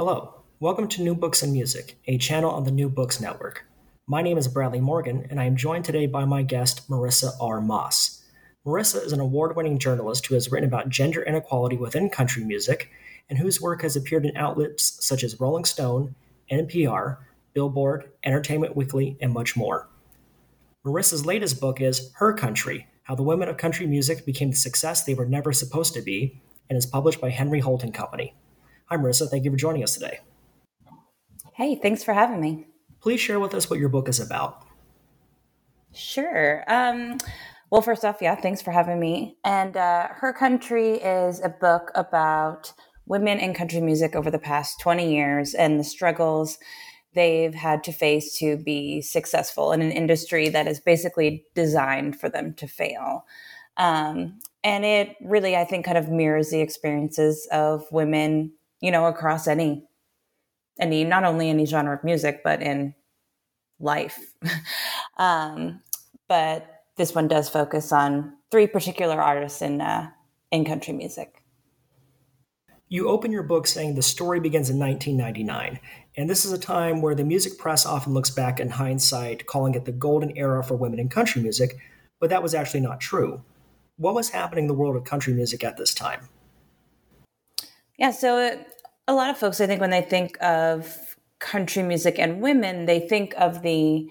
Hello, welcome to New Books and Music, a channel on the New Books Network. My name is Bradley Morgan, and I am joined today by my guest, Marissa R. Moss. Marissa is an award winning journalist who has written about gender inequality within country music and whose work has appeared in outlets such as Rolling Stone, NPR, Billboard, Entertainment Weekly, and much more. Marissa's latest book is Her Country How the Women of Country Music Became the Success They Were Never Supposed to Be, and is published by Henry Holt and Company. Hi, Marissa. Thank you for joining us today. Hey, thanks for having me. Please share with us what your book is about. Sure. Um, well, first off, yeah, thanks for having me. And uh, Her Country is a book about women in country music over the past 20 years and the struggles they've had to face to be successful in an industry that is basically designed for them to fail. Um, and it really, I think, kind of mirrors the experiences of women you know, across any any not only any genre of music, but in life. um, but this one does focus on three particular artists in uh, in country music. You open your book saying the story begins in 1999, and this is a time where the music press often looks back in hindsight, calling it the golden era for women in country music, but that was actually not true. What was happening in the world of country music at this time? Yeah, so a lot of folks, I think, when they think of country music and women, they think of the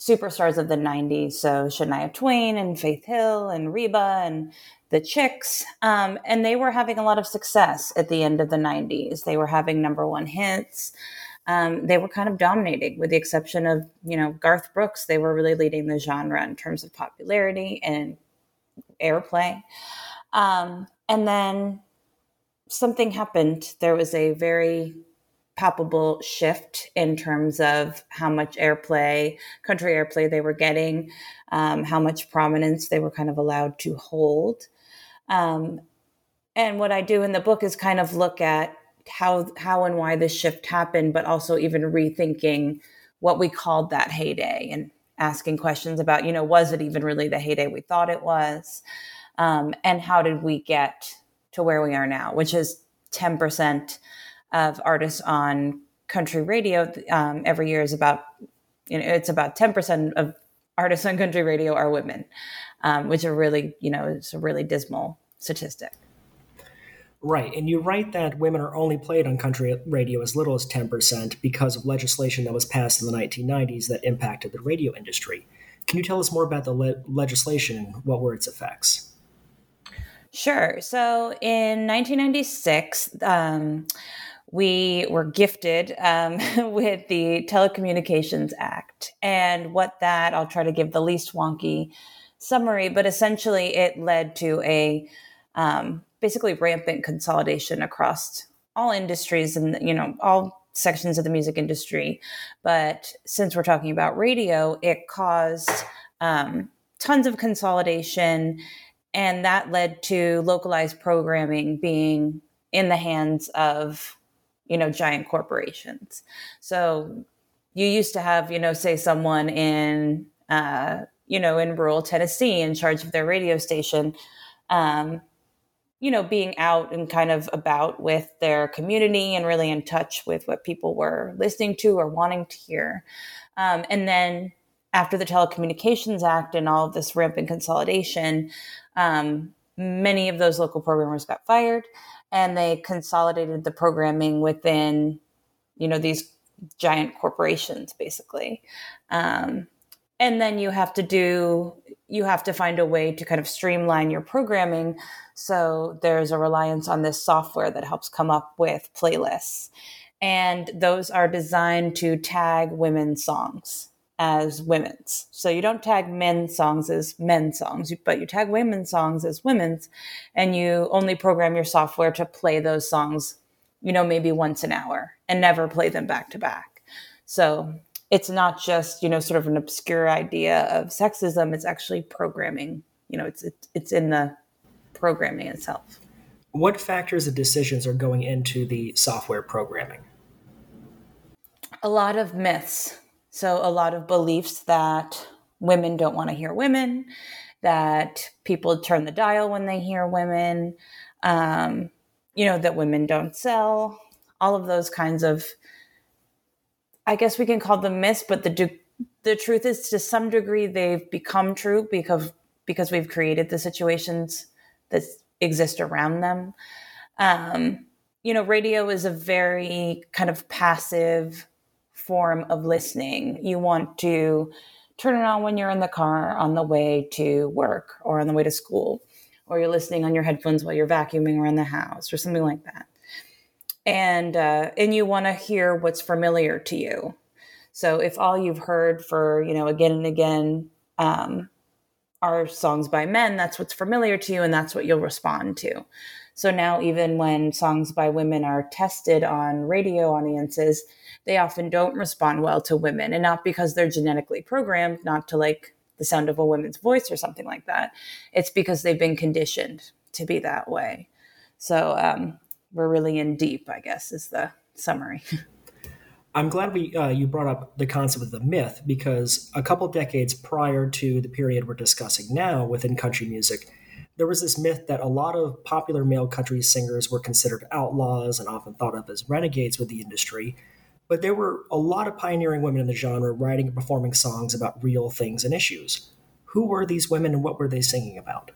superstars of the 90s. So Shania Twain and Faith Hill and Reba and the Chicks. Um, and they were having a lot of success at the end of the 90s. They were having number one hits. Um, they were kind of dominating, with the exception of, you know, Garth Brooks. They were really leading the genre in terms of popularity and airplay. Um, and then something happened. There was a very palpable shift in terms of how much airplay, country airplay they were getting, um, how much prominence they were kind of allowed to hold. Um, and what I do in the book is kind of look at how how and why this shift happened, but also even rethinking what we called that heyday and asking questions about, you know, was it even really the heyday we thought it was? Um, and how did we get to where we are now, which is 10% of artists on country radio um, every year is about, you know, it's about 10% of artists on country radio are women, um, which are really, you know, it's a really dismal statistic. Right. And you write that women are only played on country radio as little as 10% because of legislation that was passed in the 1990s that impacted the radio industry. Can you tell us more about the le- legislation and what were its effects? Sure. So in 1996, um, we were gifted um, with the Telecommunications Act. And what that, I'll try to give the least wonky summary, but essentially it led to a um, basically rampant consolidation across all industries and, you know, all sections of the music industry. But since we're talking about radio, it caused um, tons of consolidation and that led to localized programming being in the hands of you know giant corporations. So you used to have you know say someone in uh, you know in rural tennessee in charge of their radio station um, you know being out and kind of about with their community and really in touch with what people were listening to or wanting to hear. Um, and then after the telecommunications act and all of this rampant consolidation um, many of those local programmers got fired and they consolidated the programming within you know these giant corporations basically. Um, and then you have to do you have to find a way to kind of streamline your programming. So there's a reliance on this software that helps come up with playlists. And those are designed to tag women's songs as women's. So you don't tag men's songs as men's songs, but you tag women's songs as women's, and you only program your software to play those songs, you know, maybe once an hour and never play them back to back. So it's not just, you know, sort of an obscure idea of sexism, it's actually programming. You know, it's it's, it's in the programming itself. What factors and decisions are going into the software programming? A lot of myths so, a lot of beliefs that women don't want to hear women, that people turn the dial when they hear women, um, you know, that women don't sell, all of those kinds of, I guess we can call them myths, but the, the truth is to some degree they've become true because, because we've created the situations that exist around them. Um, you know, radio is a very kind of passive, form of listening. You want to turn it on when you're in the car on the way to work or on the way to school, or you're listening on your headphones while you're vacuuming around the house or something like that. And uh, and you want to hear what's familiar to you. So if all you've heard for you know again and again um, are songs by men, that's what's familiar to you, and that's what you'll respond to. So now, even when songs by women are tested on radio audiences, they often don't respond well to women and not because they're genetically programmed not to like the sound of a woman's voice or something like that. It's because they've been conditioned to be that way. So um, we're really in deep i guess is the summary. I'm glad we uh, you brought up the concept of the myth because a couple decades prior to the period we're discussing now within country music there was this myth that a lot of popular male country singers were considered outlaws and often thought of as renegades with the industry but there were a lot of pioneering women in the genre writing and performing songs about real things and issues. Who were these women and what were they singing about?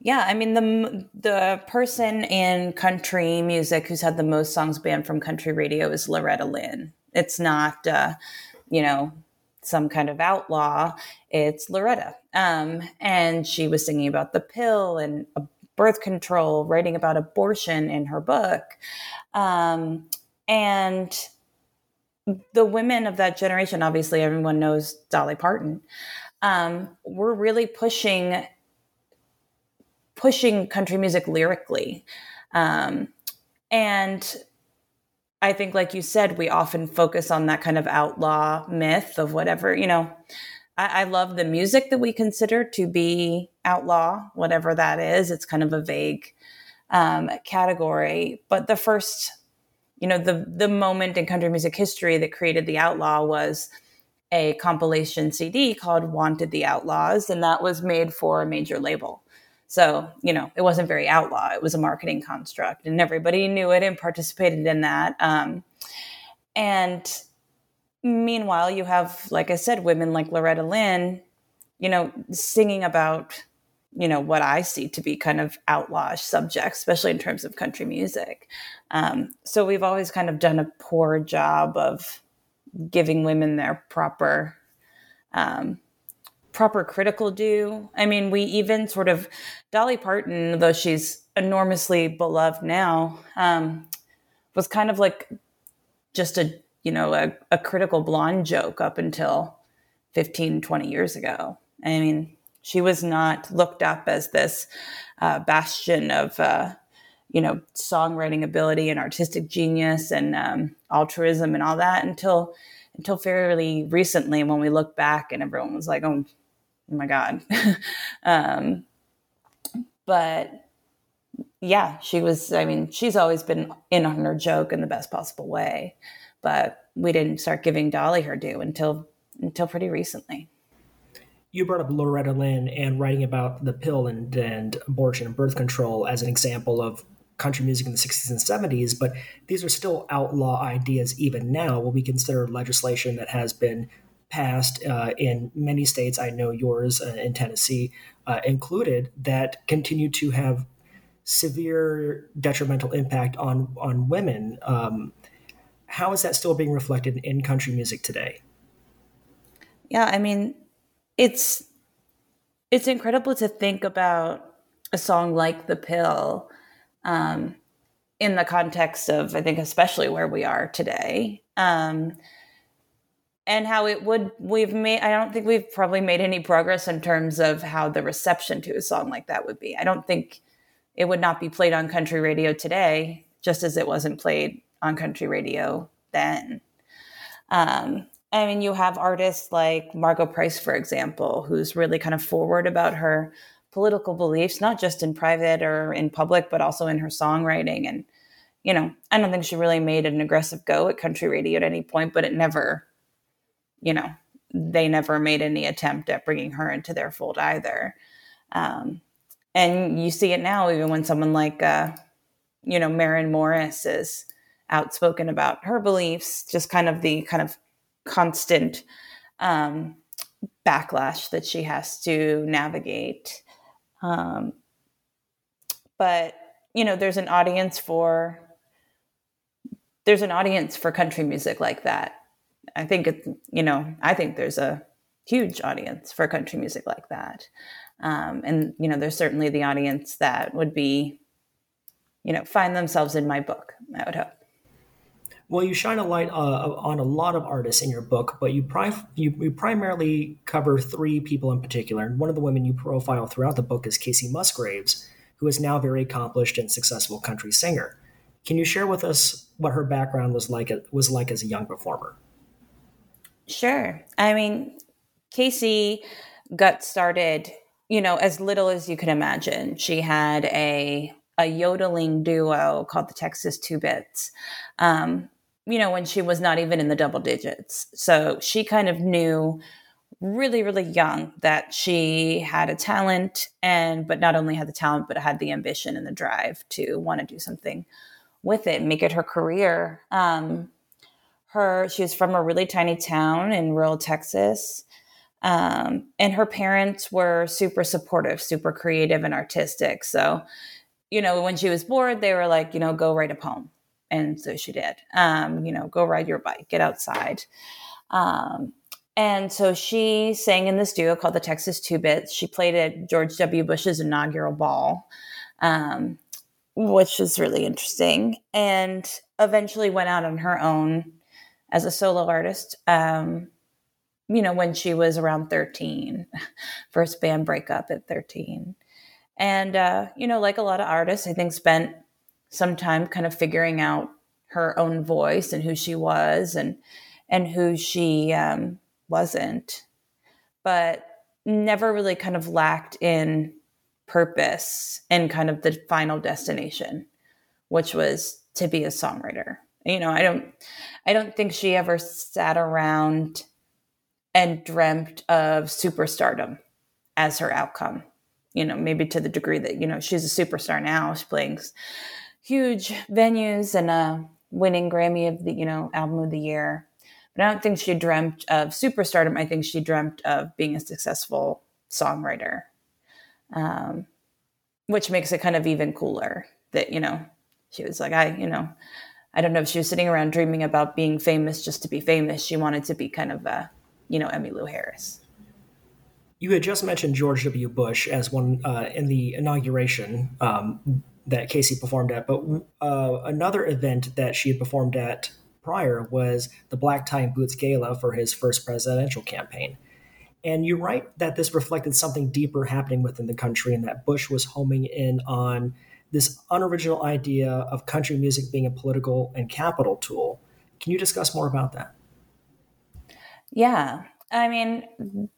Yeah, I mean the the person in country music who's had the most songs banned from country radio is Loretta Lynn. It's not, uh, you know, some kind of outlaw. It's Loretta, um, and she was singing about the pill and birth control, writing about abortion in her book. Um, and the women of that generation, obviously, everyone knows Dolly Parton, um, were really pushing pushing country music lyrically. Um, and I think, like you said, we often focus on that kind of outlaw myth of whatever, you know. I, I love the music that we consider to be outlaw, whatever that is. It's kind of a vague um, category. But the first you know the the moment in country music history that created the outlaw was a compilation CD called Wanted the Outlaws and that was made for a major label. So, you know, it wasn't very outlaw. It was a marketing construct and everybody knew it and participated in that. Um, and meanwhile, you have, like I said, women like Loretta Lynn, you know, singing about you know what I see to be kind of outlawish subjects, especially in terms of country music. Um, so we've always kind of done a poor job of giving women their proper um, proper critical due. I mean, we even sort of Dolly Parton, though she's enormously beloved now, um, was kind of like just a you know a, a critical blonde joke up until 15 20 years ago i mean she was not looked up as this uh, bastion of, uh, you know, songwriting ability and artistic genius and um, altruism and all that until until fairly recently when we look back and everyone was like, oh, oh my God. um, but yeah, she was. I mean, she's always been in on her joke in the best possible way, but we didn't start giving Dolly her due until until pretty recently. You brought up Loretta Lynn and writing about the pill and, and abortion and birth control as an example of country music in the 60s and 70s, but these are still outlaw ideas even now when we consider legislation that has been passed uh, in many states. I know yours uh, in Tennessee uh, included that continue to have severe detrimental impact on on women. Um, how is that still being reflected in country music today? Yeah, I mean, it's it's incredible to think about a song like "The Pill" um, in the context of, I think, especially where we are today. Um, and how it would we've made i don't think we've probably made any progress in terms of how the reception to a song like that would be i don't think it would not be played on country radio today just as it wasn't played on country radio then um, i mean you have artists like margo price for example who's really kind of forward about her political beliefs, not just in private or in public, but also in her songwriting. And, you know, I don't think she really made an aggressive go at country radio at any point, but it never, you know, they never made any attempt at bringing her into their fold either. Um, and you see it now, even when someone like, uh, you know, Maren Morris is outspoken about her beliefs, just kind of the kind of constant um, backlash that she has to navigate. Um, but you know, there's an audience for there's an audience for country music like that. I think it, you know, I think there's a huge audience for country music like that. Um, and you know, there's certainly the audience that would be, you know, find themselves in my book. I would hope. Well, you shine a light uh, on a lot of artists in your book, but you, pri- you, you primarily cover three people in particular. And one of the women you profile throughout the book is Kacey Musgraves, who is now a very accomplished and successful country singer. Can you share with us what her background was like was like as a young performer? Sure. I mean, Kacey got started, you know, as little as you can imagine. She had a a yodeling duo called the Texas Two Bits. Um, you know, when she was not even in the double digits. So she kind of knew really, really young that she had a talent and, but not only had the talent, but had the ambition and the drive to want to do something with it, make it her career. Um, her, she was from a really tiny town in rural Texas. Um, and her parents were super supportive, super creative and artistic. So, you know, when she was bored, they were like, you know, go write a poem and so she did. Um, you know, go ride your bike, get outside. Um, and so she sang in this duo called the Texas Two Bits. She played at George W. Bush's inaugural ball, um, which was really interesting. And eventually went out on her own as a solo artist. Um, you know, when she was around 13, first band breakup at 13. And, uh, you know, like a lot of artists, I think spent some time kind of figuring out her own voice and who she was and and who she um, wasn't, but never really kind of lacked in purpose and kind of the final destination, which was to be a songwriter. You know, I don't I don't think she ever sat around and dreamt of superstardom as her outcome. You know, maybe to the degree that, you know, she's a superstar now. She's playing huge venues and a winning Grammy of the, you know, album of the year. But I don't think she dreamt of superstardom. I think she dreamt of being a successful songwriter, um, which makes it kind of even cooler that, you know, she was like, I, you know, I don't know if she was sitting around dreaming about being famous just to be famous. She wanted to be kind of a, you know, Emmylou Harris. You had just mentioned George W. Bush as one uh, in the inauguration. Um, that Kacey performed at, but uh, another event that she had performed at prior was the Black Tie and Boots Gala for his first presidential campaign. And you write that this reflected something deeper happening within the country and that Bush was homing in on this unoriginal idea of country music being a political and capital tool. Can you discuss more about that? Yeah. I mean,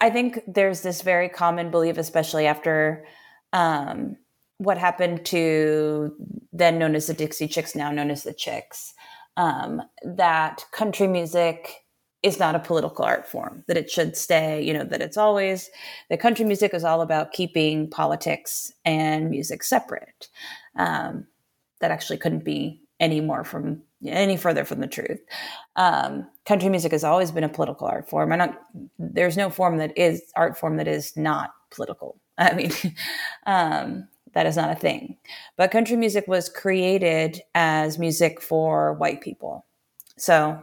I think there's this very common belief, especially after um, what happened to then known as the Dixie Chicks, now known as the Chicks, um, that country music is not a political art form, that it should stay, you know, that it's always, that country music is all about keeping politics and music separate. Um, that actually couldn't be any more from any further from the truth. Um, country music has always been a political art form. I don't, there's no form that is art form that is not political. I mean, um, that is not a thing. But country music was created as music for white people. So,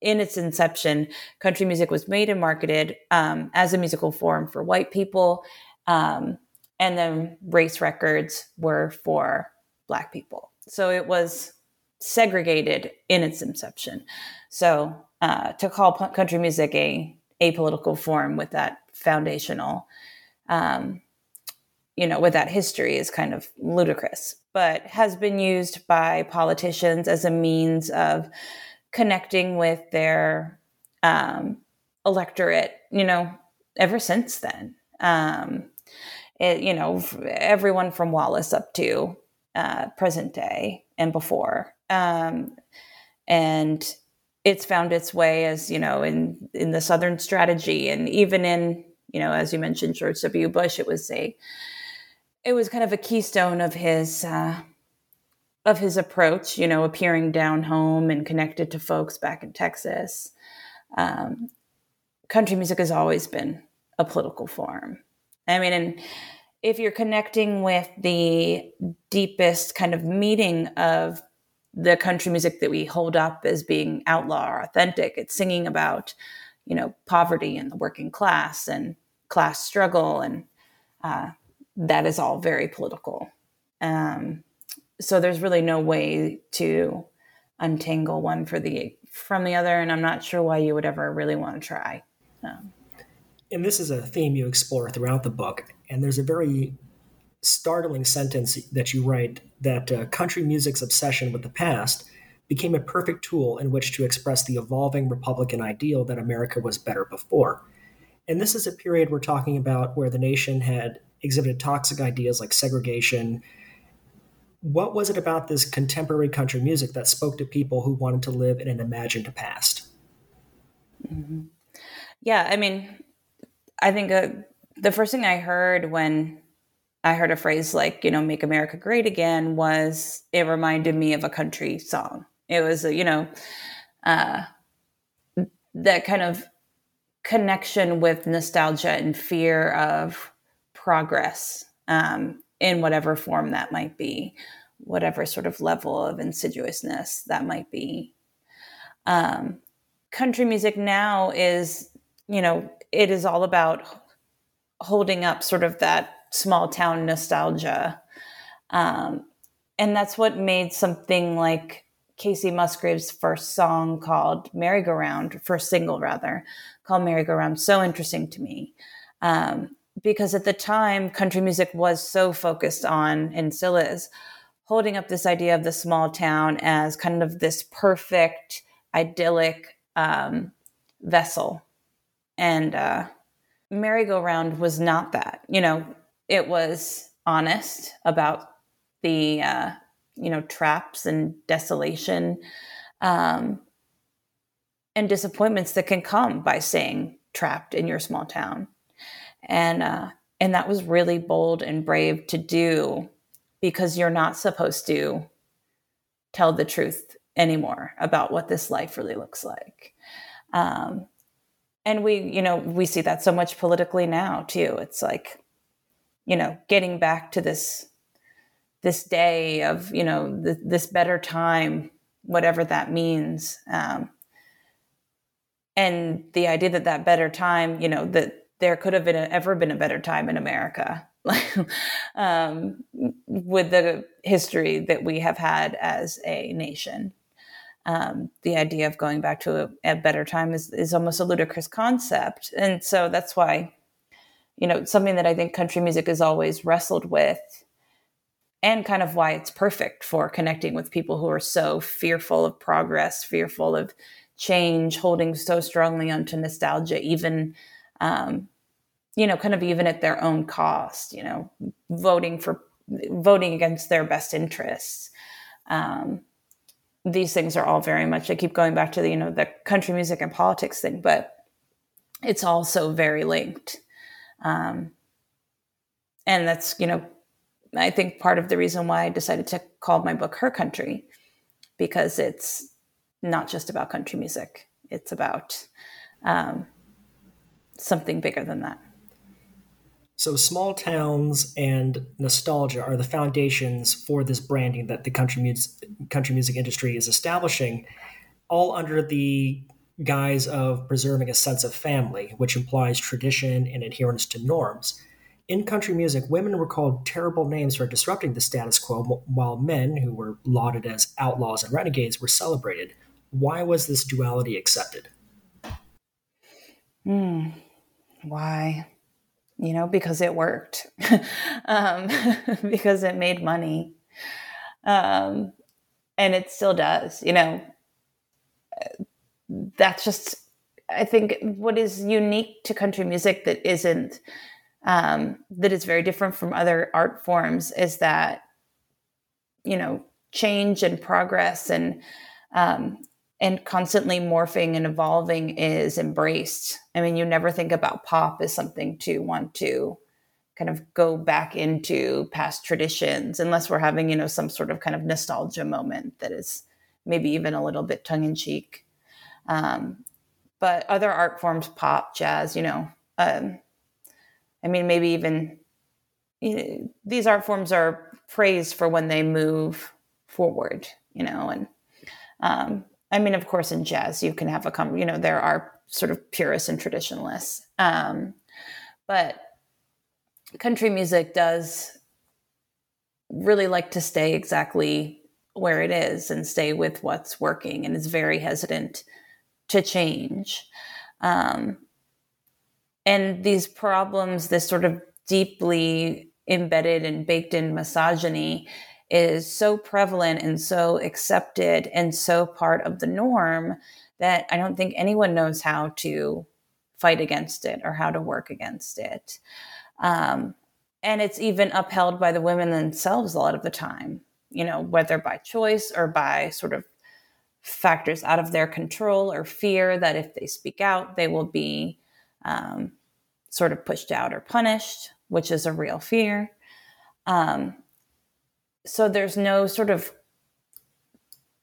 in its inception, country music was made and marketed um, as a musical form for white people. Um, and then race records were for black people. So it was segregated in its inception. So uh, to call country music a apolitical form with that foundational um, you know, with that history is kind of ludicrous, but has been used by politicians as a means of connecting with their um, electorate, you know, ever since then. Um, it, you know, everyone from Wallace up to uh, present day and before. Um, and it's found its way as, you know, in, in the Southern strategy and even in, you know, as you mentioned, George W. Bush, it was a it was kind of a keystone of his uh, of his approach. You know, appearing down home and connected to folks back in Texas. Um, country music has always been a political form. I mean, and if you're connecting with the deepest kind of meaning of the country music that we hold up as being outlaw or authentic, it's singing about, you know, poverty and the working class and class struggle and uh, that is all very political. Um, so there's really no way to untangle one for the from the other, and I'm not sure why you would ever really want to try. Um, and this is a theme you explore throughout the book. And there's a very startling sentence that you write that uh, country music's obsession with the past became a perfect tool in which to express the evolving Republican ideal that America was better before. And this is a period we're talking about where the nation had exhibited toxic ideas like segregation. What was it about this contemporary country music that spoke to people who wanted to live in an imagined past? Mm-hmm. Yeah, I mean, I think uh, the first thing I heard when I heard a phrase like, you know, make America great again was it reminded me of a country song. It was, you know, uh, that kind of connection with nostalgia and fear of progress um, in whatever form that might be, whatever sort of level of insidiousness that might be. Um, country music now is, you know, it is all about holding up sort of that small town nostalgia. Um, and that's what made something like Kacey Musgrave's first song called Merry Go Round, first single rather, called Merry Go Round, so interesting to me. Um, because at the time country music was so focused on and still is holding up this idea of the small town as kind of this perfect idyllic um, vessel. And uh, merry-go-round was not that. You know it was honest about the uh, you know traps and desolation um, and disappointments that can come by staying trapped in your small town and uh, and that was really bold and brave to do because you're not supposed to tell the truth anymore about what this life really looks like. Um, and we you know we see that so much politically now too. It's like you know getting back to this this day of you know th- this better time whatever that means um, and the idea that that better time you know that there could have been a, ever been a better time in America um, with the history that we have had as a nation. Um, the idea of going back to a, a, better time is, is almost a ludicrous concept. And so that's why, you know, something that I think country music has always wrestled with and kind of why it's perfect for connecting with people who are so fearful of progress, fearful of change, holding so strongly onto nostalgia, even um, you know, kind of even at their own cost, you know, voting for voting against their best interests. Um, these things are all very much. I keep going back to the you know the country music and politics thing, but it's also very linked. Um, and that's you know I think part of the reason why I decided to call my book Her Country because it's not just about country music. It's about um, something bigger than that. So, small towns and nostalgia are the foundations for this branding that the country, music country music industry is establishing, all under the guise of preserving a sense of family, which implies tradition and adherence to norms. In country music, women were called terrible names for disrupting the status quo, while men, who were lauded as outlaws and renegades, were celebrated. Why was this duality accepted? Hmm. Why? you know, because it worked, um, because it made money. Um, and it still does, you know. That's just, I think, what is unique to country music that isn't, um, that is very different from other art forms is that, you know, change and progress and um, and constantly morphing and evolving is embraced. I mean, you never think about pop as something to want to kind of go back into past traditions unless we're having, you know, some sort of kind of nostalgia moment that is maybe even a little bit tongue in cheek. Um, but other art forms, pop, jazz, you know, um, I mean, maybe even you know, these art forms are praised for when they move forward, you know, and um, I mean, of course, in jazz, you can have a, come, you know, there are sort of purists and traditionalists. Um, but country music does really like to stay exactly where it is and stay with what's working and is very hesitant to change. Um, and these problems, this sort of deeply embedded and baked in misogyny is so prevalent and so accepted and so part of the norm that I don't think anyone knows how to fight against it or how to work against it. Um, and it's even upheld by the women themselves a lot of the time, you know, whether by choice or by sort of factors out of their control or fear that if they speak out, they will be um, sort of pushed out or punished, which is a real fear. Um, so there's no sort of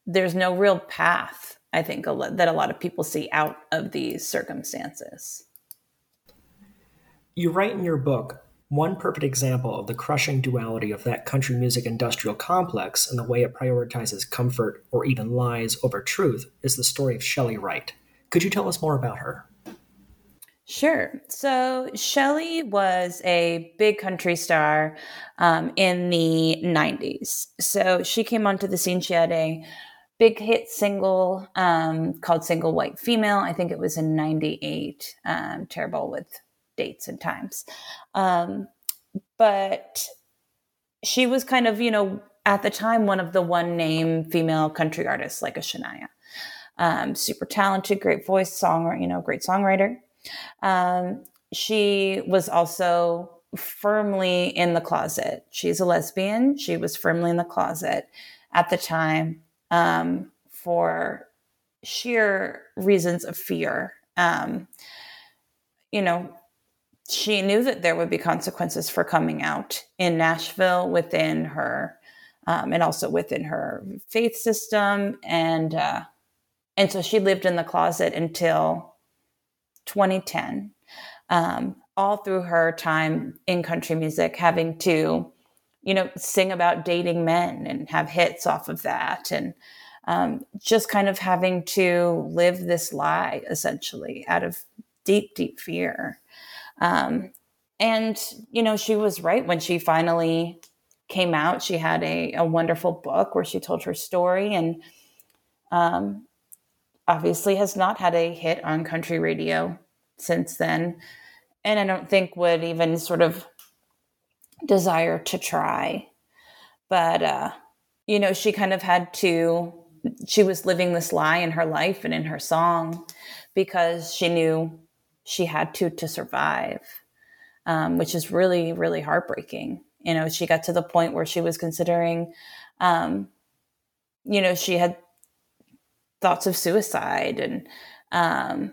there's no real path i think that a lot of people see out of these circumstances you write in your book one perfect example of the crushing duality of that country music industrial complex and the way it prioritizes comfort or even lies over truth is the story of Chely Wright. Could you tell us more about her? Sure. So Chely was a big country star um, in the 90s. So she came onto the scene. She had a big hit single um, called Single White Female. I think it was in 98. Um, terrible with dates and times. Um, but she was kind of, you know, at the time, one of the one name female country artists like a Shania. Um, super talented, great voice, song, you know, great songwriter. Um, she was also firmly in the closet. She's a lesbian. She was firmly in the closet at the time um, for sheer reasons of fear. Um, you know, she knew that there would be consequences for coming out in Nashville within her, um, and also within her faith system, and uh, and so she lived in the closet until 2010, um, all through her time in country music, having to, you know, sing about dating men and have hits off of that, and um, just kind of having to live this lie essentially out of deep, deep fear. Um, and you know, she was right when she finally came out. She had a, a wonderful book where she told her story and um, obviously has not had a hit on country radio since then. And I don't think would even sort of desire to try. But, uh, you know, she kind of had to, she was living this lie in her life and in her song because she knew she had to to survive, um, which is really, really heartbreaking You know, she got to the point where she was considering, um, you know, she had thoughts of suicide and, um,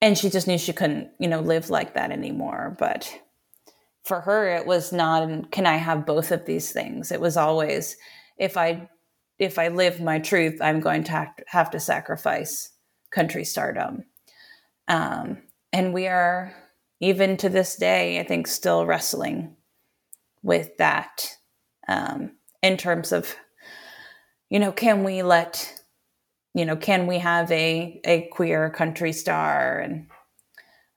and she just knew she couldn't, you know, live like that anymore. But for her, it was not, can I have both of these things? It was always, if I, if I live my truth, I'm going to have to, sacrifice country stardom. Um, and we are, even to this day, I think, still wrestling with that um, in terms of, you know, can we let, you know, can we have a a queer country star and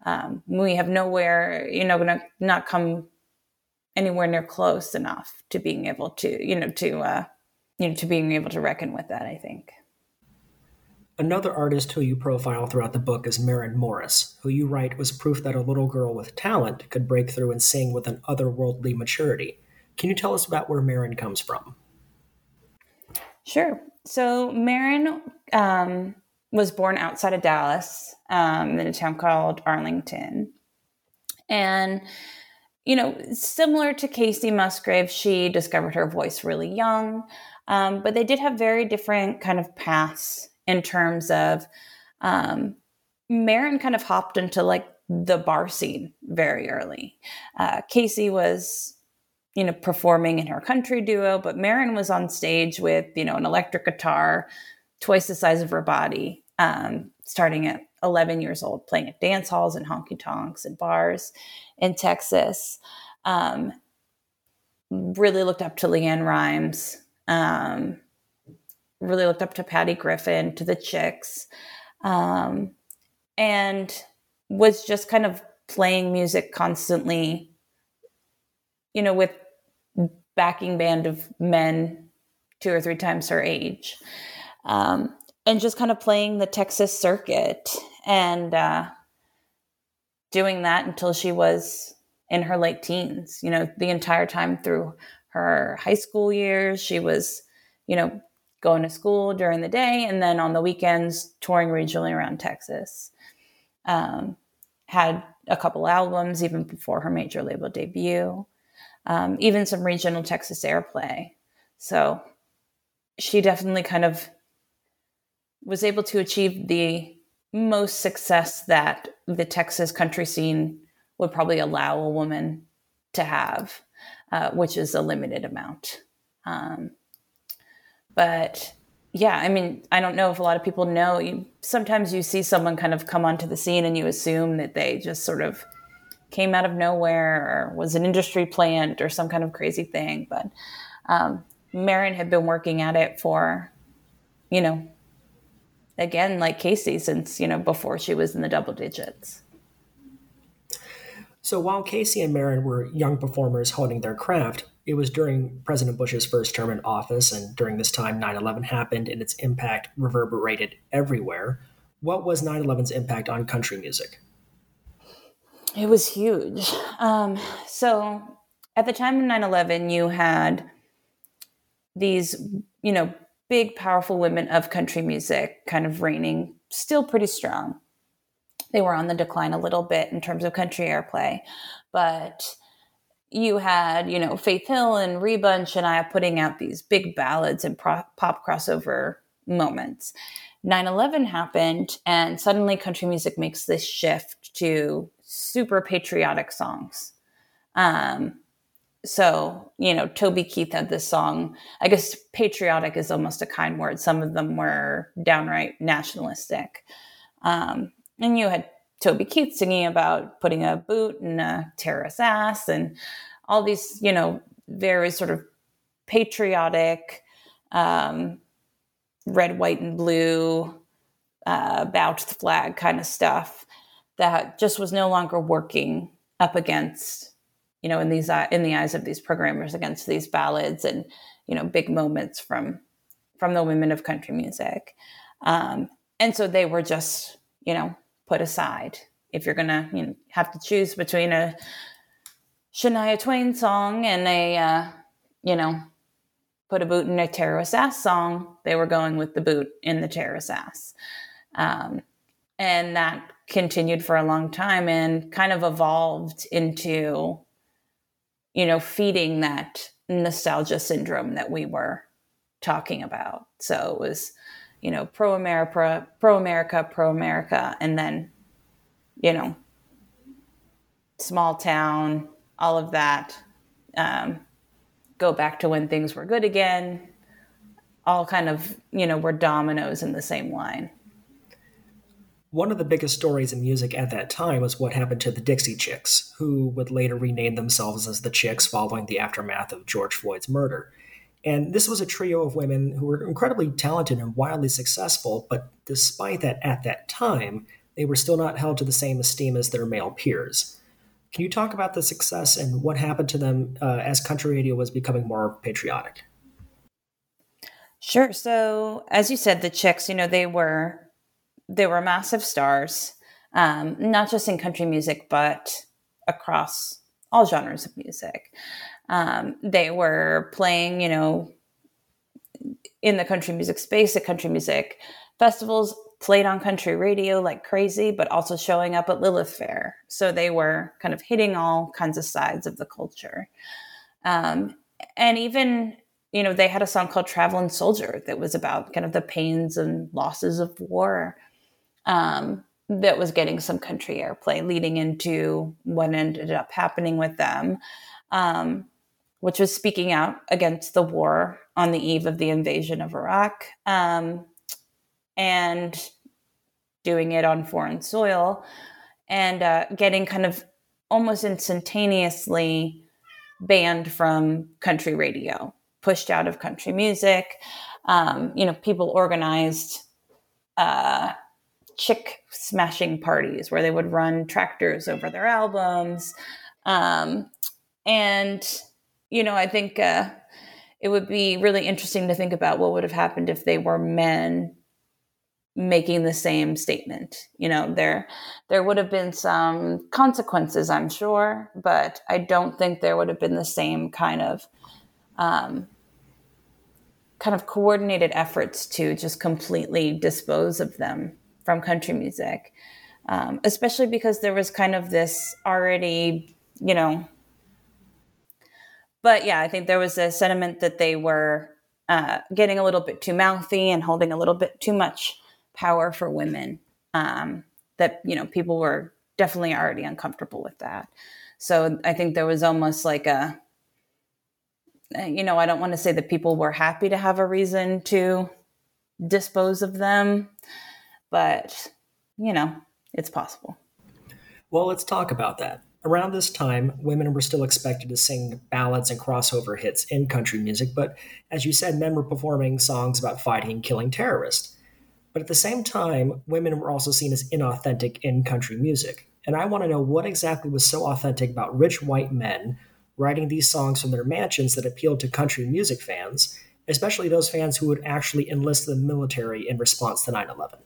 um, we have nowhere, you know, to not come anywhere near close enough to being able to, you know, to, uh, you know, to being able to reckon with that. I think. Another artist who you profile throughout the book is Maren Morris, who you write was proof that a little girl with talent could break through and sing with an otherworldly maturity. Can you tell us about where Marin comes from? Sure. So Maren um, was born outside of Dallas um, in a town called Arlington. And, you know, similar to Kacey Musgrave, she discovered her voice really young. Um, but they did have very different kind of paths in terms of um, Maren kind of hopped into like the bar scene very early. Uh, Kacey was, you know, performing in her country duo, but Maren was on stage with, you know, an electric guitar twice the size of her body, um, starting at 11 years old, playing at dance halls and honky tonks and bars in Texas. Um, really looked up to LeAnn Rimes. Um, really looked up to Patty Griffin, to the Chicks, um, and was just kind of playing music constantly, you know, with backing band of men two or three times her age. Um, and just kind of playing the Texas circuit and uh, doing that until she was in her late teens. You know, the entire time through her high school years, she was, you know, going to school during the day and then on the weekends touring regionally around Texas. Um, had a couple albums even before her major label debut, um, even some regional Texas airplay. So she definitely kind of was able to achieve the most success that the Texas country scene would probably allow a woman to have, uh, which is a limited amount. Um, but yeah, I mean, I don't know if a lot of people know. You, sometimes you see someone kind of come onto the scene and you assume that they just sort of came out of nowhere or was an industry plant or some kind of crazy thing. But um, Maren had been working at it for, you know, again, like Kacey, since, you know, before she was in the double digits. So while Kacey and Maren were young performers honing their craft, it was during President Bush's first term in office, and during this time, 9 11 happened and its impact reverberated everywhere. What was 9 11's impact on country music? It was huge. Um, so, at the time of 9 11, you had these, you know, big, powerful women of country music kind of reigning still pretty strong. They were on the decline a little bit in terms of country airplay, but you had, you know, Faith Hill and Reba and Shania putting out these big ballads and pro- pop crossover moments. 9 11 happened, and suddenly country music makes this shift to super patriotic songs. Um, so, you know, Toby Keith had this song. I guess patriotic is almost a kind word. Some of them were downright nationalistic. Um, and you had Toby Keith singing about putting a boot in a terrorist ass and all these, you know, very sort of patriotic, um, red, white, and blue, uh, bow to the flag kind of stuff that just was no longer working up against, you know, in these in the eyes of these programmers against these ballads and you know big moments from from the women of country music, um, and so they were just you know put aside. If you're gonna you know, have to choose between a Shania Twain song and a, uh, you know, put a boot in a terrorist ass song, they were going with the boot in the terrorist ass. Um, and that continued for a long time and kind of evolved into you know, feeding that nostalgia syndrome that we were talking about. So it was, you know, pro America, pro America, pro America, and then, you know, small town, all of that. Um, go back to when things were good again. All kind of, you know, were dominoes in the same line. One of the biggest stories in music at that time was what happened to the Dixie Chicks, who would later rename themselves as the Chicks following the aftermath of George Floyd's murder. And this was a trio of women who were incredibly talented and wildly successful, but despite that, at that time, they were still not held to the same esteem as their male peers. Can you talk about the success and what happened to them uh, as country radio was becoming more patriotic? Sure. So, as you said, the Chicks, you know, they were they were massive stars, um, not just in country music, but across all genres of music. Um, they were playing, you know, in the country music space at country music festivals, played on country radio like crazy, but also showing up at Lilith Fair. So they were kind of hitting all kinds of sides of the culture. Um, and even, you know, they had a song called Traveling Soldier that was about kind of the pains and losses of war um, that was getting some country airplay leading into what ended up happening with them, um, which was speaking out against the war on the eve of the invasion of Iraq um, and doing it on foreign soil and uh, getting kind of almost instantaneously banned from country radio, pushed out of country music. Um, you know, people organized. Uh, chick smashing parties where they would run tractors over their albums. Um, and, you know, I think uh, it would be really interesting to think about what would have happened if they were men making the same statement. You know, there there would have been some consequences, I'm sure, but I don't think there would have been the same kind of um, kind of coordinated efforts to just completely dispose of them from country music, um, especially because there was kind of this already, you know. But yeah, I think there was a sentiment that they were uh, getting a little bit too mouthy and holding a little bit too much power for women. Um, that you know people were definitely already uncomfortable with that. So I think there was almost like a, you know, I don't want to say that people were happy to have a reason to dispose of them, but you know, it's possible. Well, let's talk about that. Around this time, women were still expected to sing ballads and crossover hits in country music, but as you said, men were performing songs about fighting and killing terrorists. But at the same time, women were also seen as inauthentic in country music. And I want to know what exactly was so authentic about rich white men writing these songs from their mansions that appealed to country music fans, especially those fans who would actually enlist the military in response to 9 11.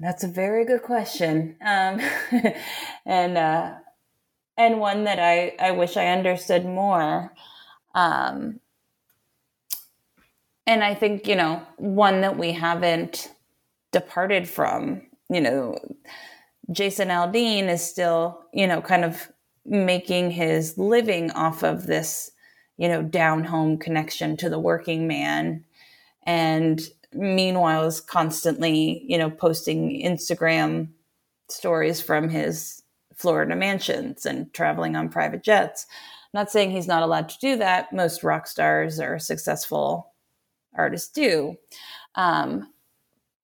That's a very good question, um, and uh, and one that I I wish I understood more. Um, and I think you know one that we haven't departed from. You know, Jason Aldean is still you know kind of making his living off of this you know down home connection to the working man and meanwhile is constantly, you know, posting Instagram stories from his Florida mansions and traveling on private jets. I'm not saying he's not allowed to do that. Most rock stars or successful artists do. Um,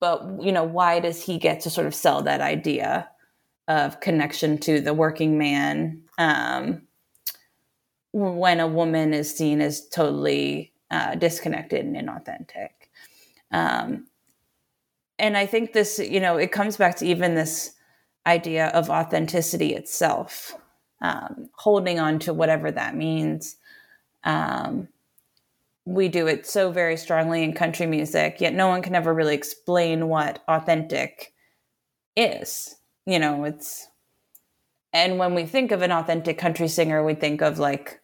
but you know, why does he get to sort of sell that idea of connection to the working man um, when a woman is seen as totally uh, disconnected and inauthentic? Um, and I think this, you know, it comes back to even this idea of authenticity itself, um, holding on to whatever that means. Um, we do it so very strongly in country music, yet no one can ever really explain what authentic is. You know, it's, and when we think of an authentic country singer, we think of like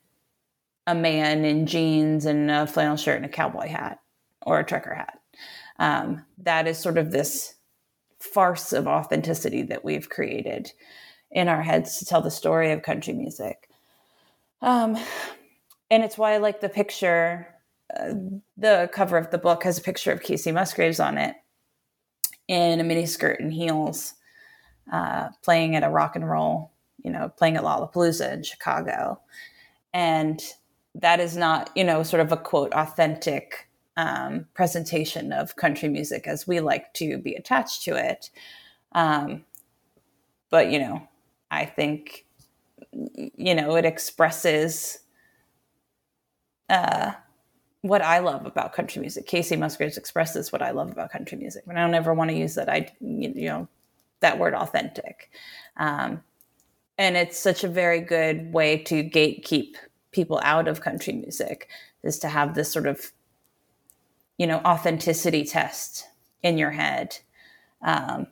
a man in jeans and a flannel shirt and a cowboy hat or a trucker hat um, that is sort of this farce of authenticity that we've created in our heads to tell the story of country music. Um, and it's why I like the picture. Uh, the cover of the book has a picture of Kacey Musgraves on it in a miniskirt and heels, uh, playing at a rock and roll, you know, playing at Lollapalooza in Chicago. And that is not, you know, sort of a quote, authentic um, presentation of country music as we like to be attached to it. Um, but, you know, I think, you know, it expresses uh, what I love about country music. Kacey Musgraves expresses what I love about country music, but I don't ever want to use that. I, you know, that word authentic. Um, and it's such a very good way to gatekeep people out of country music is to have this sort of, you know, authenticity test in your head. Um,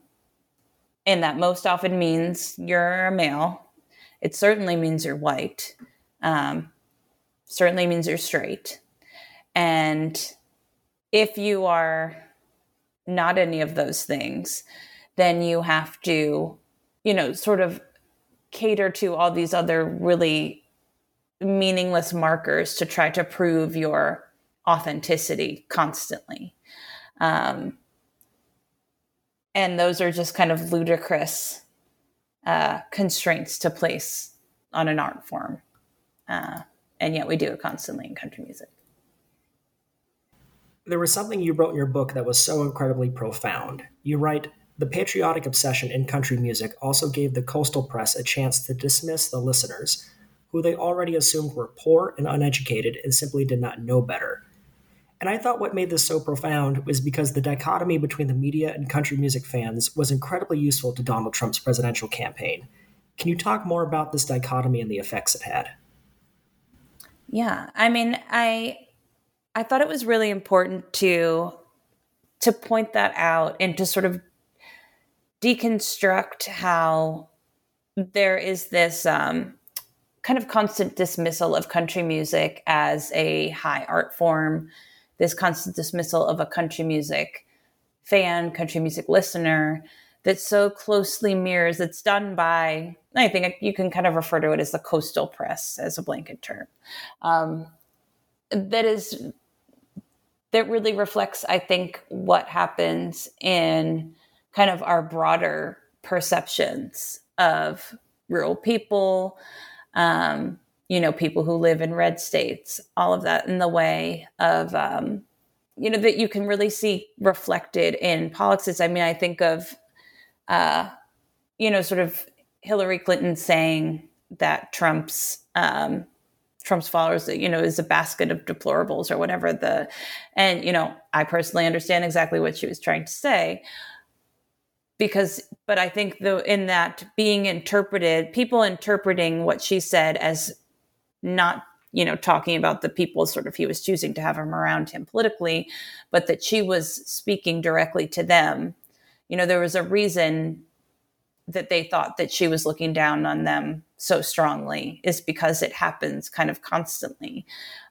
and that most often means you're a male. It certainly means you're white. Um, certainly means you're straight. And if you are not any of those things, then you have to, you know, sort of cater to all these other really meaningless markers to try to prove your authenticity constantly. Um, and those are just kind of ludicrous uh, constraints to place on an art form. Uh, and yet we do it constantly in country music. There was something you wrote in your book that was so incredibly profound. You write, the patriotic obsession in country music also gave the coastal press a chance to dismiss the listeners, who they already assumed were poor and uneducated and simply did not know better. And I thought what made this so profound was because the dichotomy between the media and country music fans was incredibly useful to Donald Trump's presidential campaign. Can you talk more about this dichotomy and the effects it had? Yeah, I mean, I I thought it was really important to to point that out and to sort of deconstruct how there is this um, kind of constant dismissal of country music as a high art form, this constant dismissal of a country music fan, country music listener that so closely mirrors, it's done by I think you can kind of refer to it as the coastal press as a blanket term. Um, that is that really reflects, I think, what happens in kind of our broader perceptions of rural people, um, you know, people who live in red states, all of that in the way of, um, you know, that you can really see reflected in politics. I mean, I think of, uh, you know, sort of Hillary Clinton saying that Trump's um, Trump's followers, you know, is a basket of deplorables or whatever the, and you know, I personally understand exactly what she was trying to say, because, but I think though in that being interpreted, people interpreting what she said as not you know talking about the people sort of he was choosing to have him around him politically but that she was speaking directly to them you know there was a reason that they thought that she was looking down on them so strongly is because it happens kind of constantly.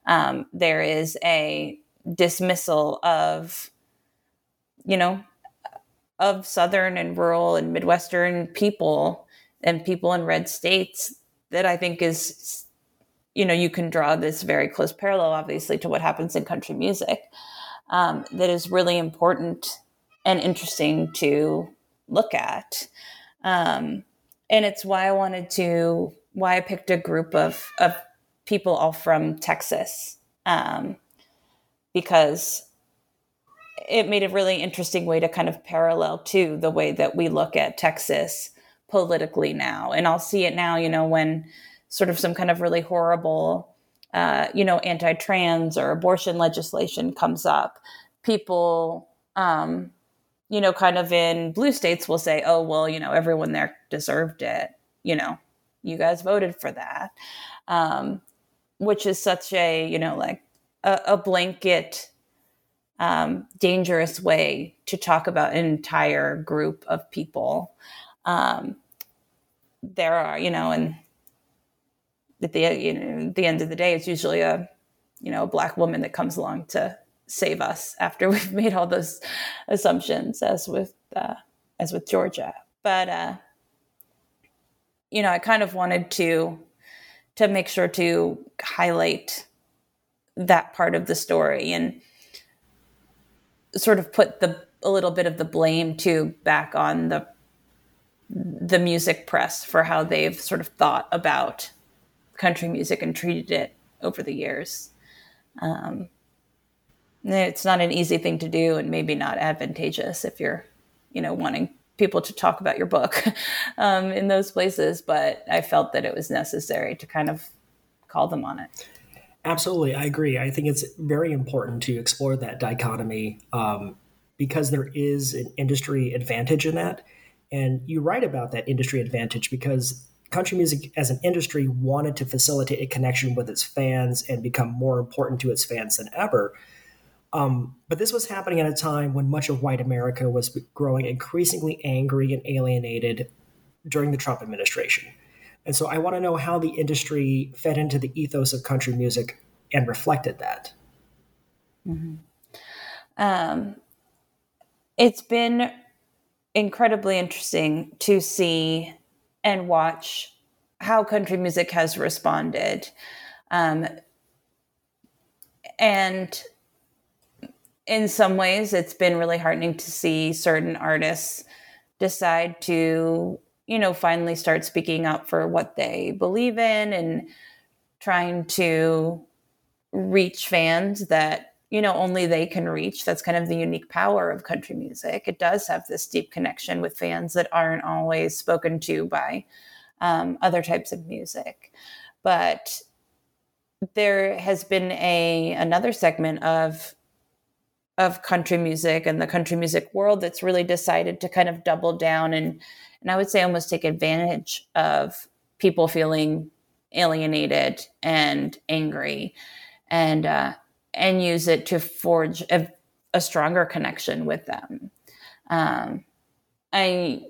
Um, there is a dismissal of, you know, of Southern and rural and Midwestern people and people in red states that I think is, you know, you can draw this very close parallel, obviously, to what happens in country music. Um, that is really important and interesting to look at. Um, and it's why I wanted to, why I picked a group of, of people all from Texas, um, because it made a really interesting way to kind of parallel to the way that we look at Texas politically now. And I'll see it now, you know, when sort of some kind of really horrible, uh, you know, anti trans or abortion legislation comes up, people, um, you know, kind of in blue states will say, oh, well, you know, everyone there deserved it. You know, you guys voted for that. Um, which is such a, you know, like a, a blanket, um, dangerous way to talk about an entire group of people. Um, there are, you know, and at the, you know, the end of the day, it's usually a, you know, a black woman that comes along to save us after we've made all those assumptions as with uh, as with Georgia. But uh, you know, I kind of wanted to to make sure to highlight that part of the story and sort of put the a little bit of the blame too back on the the music press for how they've sort of thought about country music and treated it over the years. Um, it's not an easy thing to do, and maybe not advantageous if you're, you know, wanting people to talk about your book um, in those places. But I felt that it was necessary to kind of call them on it. Absolutely, I agree. I think it's very important to explore that dichotomy um, because there is an industry advantage in that. And you write about that industry advantage because country music as an industry wanted to facilitate a connection with its fans and become more important to its fans than ever. Um, but this was happening at a time when much of white America was growing increasingly angry and alienated during the Trump administration. And so I want to know how the industry fed into the ethos of country music and reflected that. Mm-hmm. Um, it's been incredibly interesting to see and watch how country music has responded. Um, and in some ways, it's been really heartening to see certain artists decide to you know, finally start speaking up for what they believe in and trying to reach fans that, you know, only they can reach. That's kind of the unique power of country music. It does have this deep connection with fans that aren't always spoken to by um, other types of music. But there has been a another segment of of country music and the country music world that's really decided to kind of double down and and I would say almost take advantage of people feeling alienated and angry, and uh, and use it to forge a, a stronger connection with them. Um, I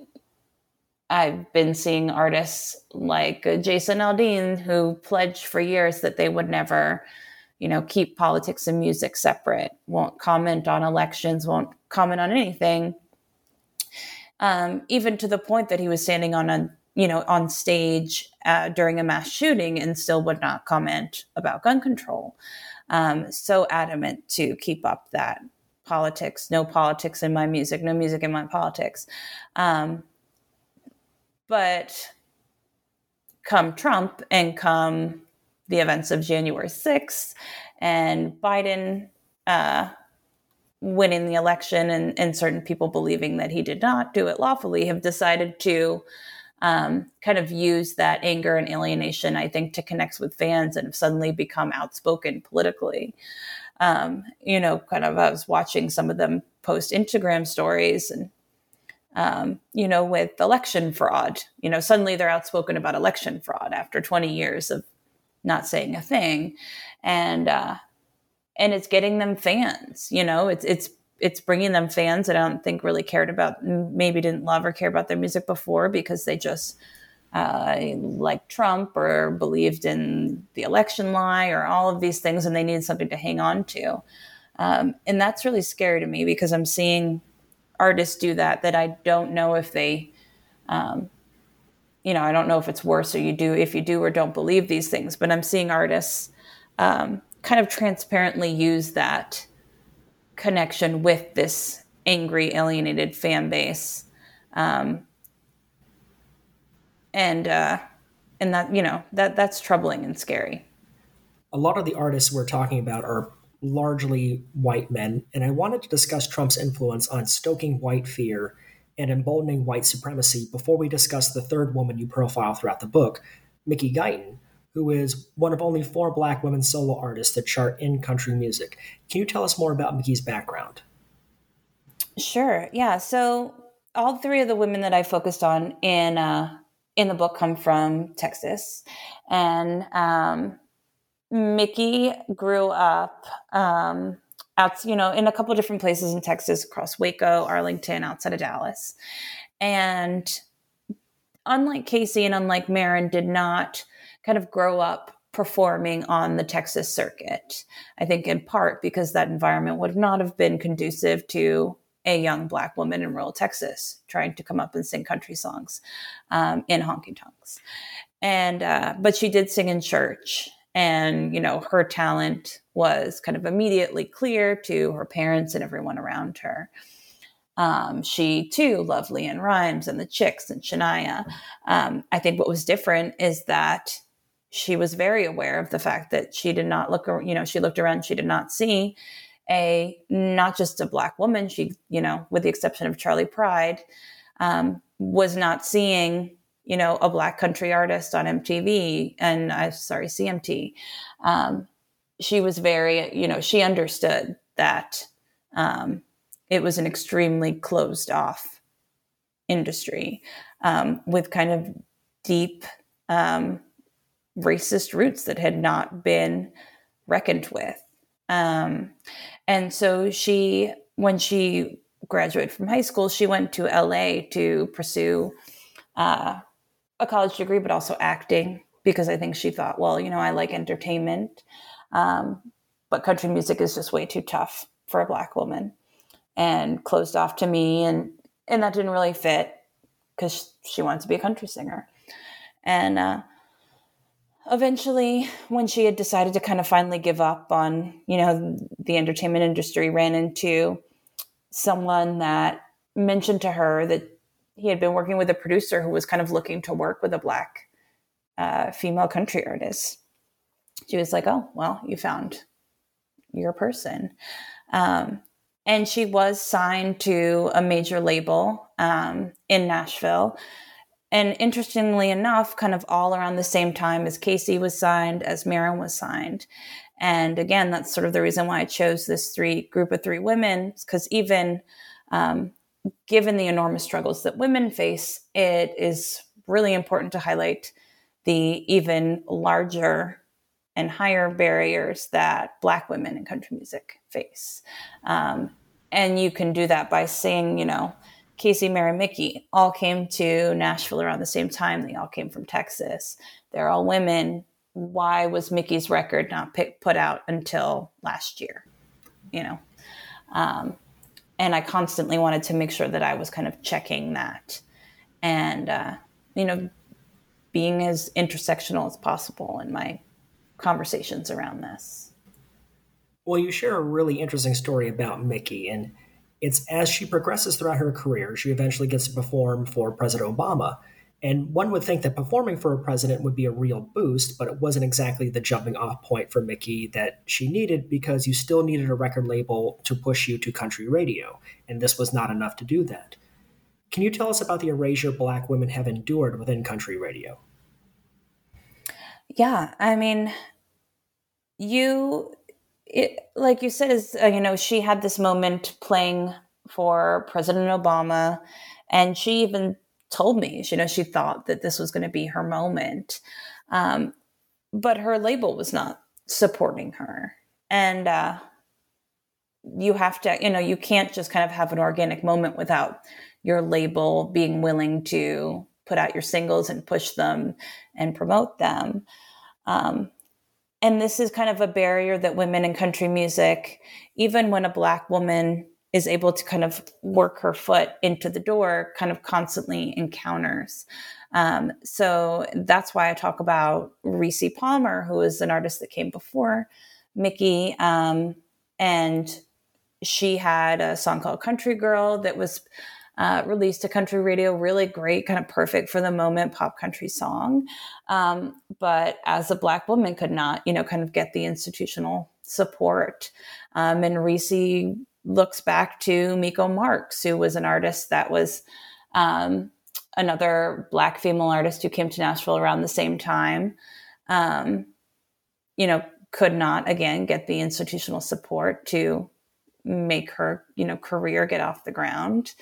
I've been seeing artists like Jason Aldean who pledged for years that they would never, you know, keep politics and music separate, won't comment on elections, won't comment on anything um, even to the point that he was standing on a you know on stage uh, during a mass shooting and still would not comment about gun control. Um, so adamant to keep up that politics, no politics in my music, no music in my politics. Um, but come Trump and come the events of January 6th and Biden uh, winning the election and, and certain people believing that he did not do it lawfully have decided to um, kind of use that anger and alienation, I think, to connect with fans and have suddenly become outspoken politically. Um, you know, kind of, I was watching some of them post Instagram stories and, um, you know, with election fraud, you know, suddenly they're outspoken about election fraud after 20 years of not saying a thing. And, uh, and it's getting them fans. You know, it's it's it's bringing them fans that I don't think really cared about, maybe didn't love or care about their music before because they just uh, like Trump or believed in the election lie or all of these things, and they needed something to hang on to. Um, and that's really scary to me because I'm seeing artists do that that I don't know if they, um, you know, I don't know if it's worse or you do if you do or don't believe these things, but I'm seeing artists um, kind of transparently use that connection with this angry, alienated fan base. Um, and uh, and that you know that that's troubling and scary. A lot of the artists we're talking about are largely white men, and I wanted to discuss Trump's influence on stoking white fear and emboldening white supremacy before we discuss the third woman you profile throughout the book, Mickey Guyton, who is one of only four black women solo artists that chart in country music. Can you tell us more about Mickey's background? Sure. Yeah. So all three of the women that I focused on in uh, in the book come from Texas, and um, Mickey grew up um, out, you know, in a couple different places in Texas, across Waco, Arlington, outside of Dallas, and unlike Kacey and unlike Maren, did not kind of grow up performing on the Texas circuit. I think in part because that environment would not have been conducive to a young black woman in rural Texas trying to come up and sing country songs um, in honky tonks. and uh, but she did sing in church and you know her talent was kind of immediately clear to her parents and everyone around her um, she too loved LeAnn Rimes and the Chicks and Shania. Um, I think what was different is that she was very aware of the fact that she did not look, you know, she looked around, she did not see a not just a black woman. She, you know, with the exception of Charley Pride, um, was not seeing you know, a black country artist on MTV and I'm sorry, CMT. Um, she was very, you know, she understood that um, it was an extremely closed off industry um, with kind of deep um, racist roots that had not been reckoned with. Um, and so she, when she graduated from high school, she went to LA to pursue uh, a college degree, but also acting because I think she thought, well, you know, I like entertainment, um, but country music is just way too tough for a black woman, and closed off to me, and and that didn't really fit because she wanted to be a country singer, and uh, eventually, when she had decided to kind of finally give up on, you know, the entertainment industry, ran into someone that mentioned to her that he had been working with a producer who was kind of looking to work with a black uh, female country artist. She was like, "Oh, well, you found your person," um, and she was signed to a major label um, in Nashville. And interestingly enough, kind of all around the same time as Kacey was signed, as Maren was signed. And again, that's sort of the reason why I chose this three group of three women, because even um, given the enormous struggles that women face, it is really important to highlight the even larger and higher barriers that Black women in country music face. Um, and you can do that by saying, you know, Kacey, Mary, Mickey all came to Nashville around the same time. They all came from Texas. They're all women. Why was Mickey's record not pick, put out until last year? You know, um, and I constantly wanted to make sure that I was kind of checking that, and uh, you know, being as intersectional as possible in my conversations around this. Well, you share a really interesting story about Mickey, and it's as she progresses throughout her career, she eventually gets to perform for President Obama. And one would think that performing for a president would be a real boost, but it wasn't exactly the jumping off point for Mickey that she needed because you still needed a record label to push you to country radio, and this was not enough to do that. Can you tell us about the erasure black women have endured within country radio? Yeah, I mean, you, it, like you said, is uh, you know she had this moment playing for President Obama, and she even told me, you know, she thought that this was going to be her moment. Um, but her label was not supporting her. And uh, you have to, you know, you can't just kind of have an organic moment without your label being willing to put out your singles and push them and promote them. Um, and this is kind of a barrier that women in country music, even when a Black woman is able to kind of work her foot into the door, kind of constantly encounters. Um, so that's why I talk about Rissi Palmer, who is an artist that came before Mickey. Um, and she had a song called Country Girl that was uh, released a country radio, really great, kind of perfect for the moment pop country song. Um, but as a Black woman, could not, you know, kind of get the institutional support. Um, and Rissi looks back to Miko Marks, who was an artist that was um, another Black female artist who came to Nashville around the same time. Um, you know, could not again get the institutional support to make her, you know, career get off the ground.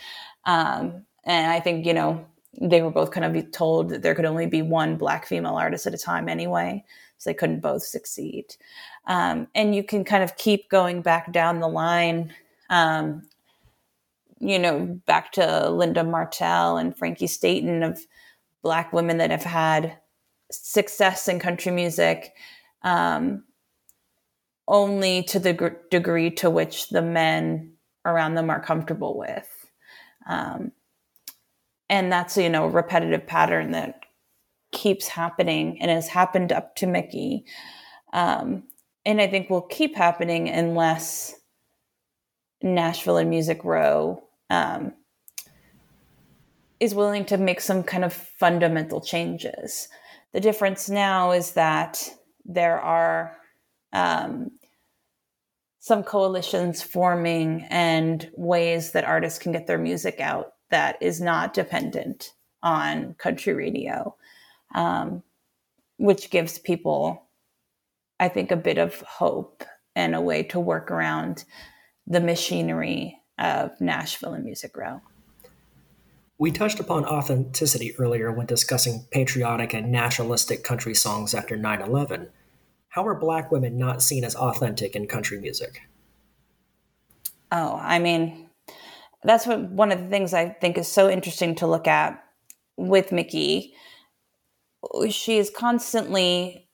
Um, and I think, you know, they were both kind of told that there could only be one Black female artist at a time anyway, so they couldn't both succeed. Um, and you can kind of keep going back down the line um, you know, back to Linda Martell and Frankie Staton of Black women that have had success in country music, um, only to the gr- degree to which the men around them are comfortable with. Um, and that's, you know, a repetitive pattern that keeps happening and has happened up to Mickey. Um, and I think will keep happening unless Nashville and Music Row um, is willing to make some kind of fundamental changes. The difference now is that there are um, some coalitions forming and ways that artists can get their music out that is not dependent on country radio, um, which gives people, I think, a bit of hope and a way to work around the machinery of Nashville and Music Row. We touched upon authenticity earlier when discussing patriotic and nationalistic country songs after 9 11. How are Black women not seen as authentic in country music? Oh, I mean, that's what one of the things I think is so interesting to look at with Mickey. She is constantly,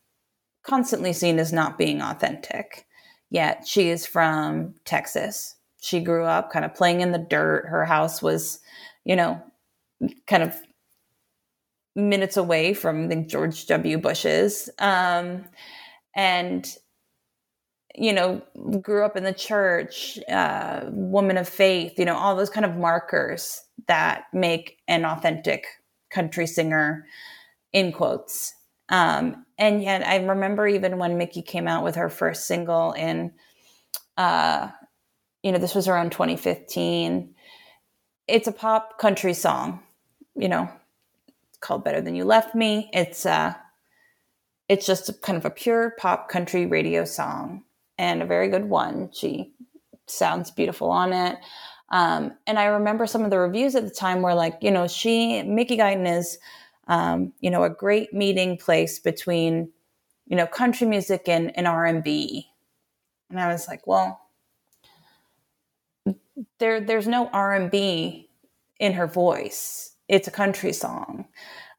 constantly seen as not being authentic. Yet she is from Texas. She grew up kind of playing in the dirt. Her house was, you know, kind of minutes away from the George W. Bush's. Um, and you know, grew up in the church, uh, woman of faith, you know, all those kind of markers that make an authentic country singer, in quotes. Um, and yet, I remember even when Mickey came out with her first single in, uh, you know, this was around 2015. It's a pop country song, you know, it's called "Better Than You Left Me." It's uh, it's just kind of a pure pop country radio song and a very good one. She sounds beautiful on it. Um, and I remember some of the reviews at the time were like, you know, she, Mickey Guyton is, um, you know, a great meeting place between, you know, country music and, and R&B. And I was like, well, there, there's no R&B in her voice. It's a country song.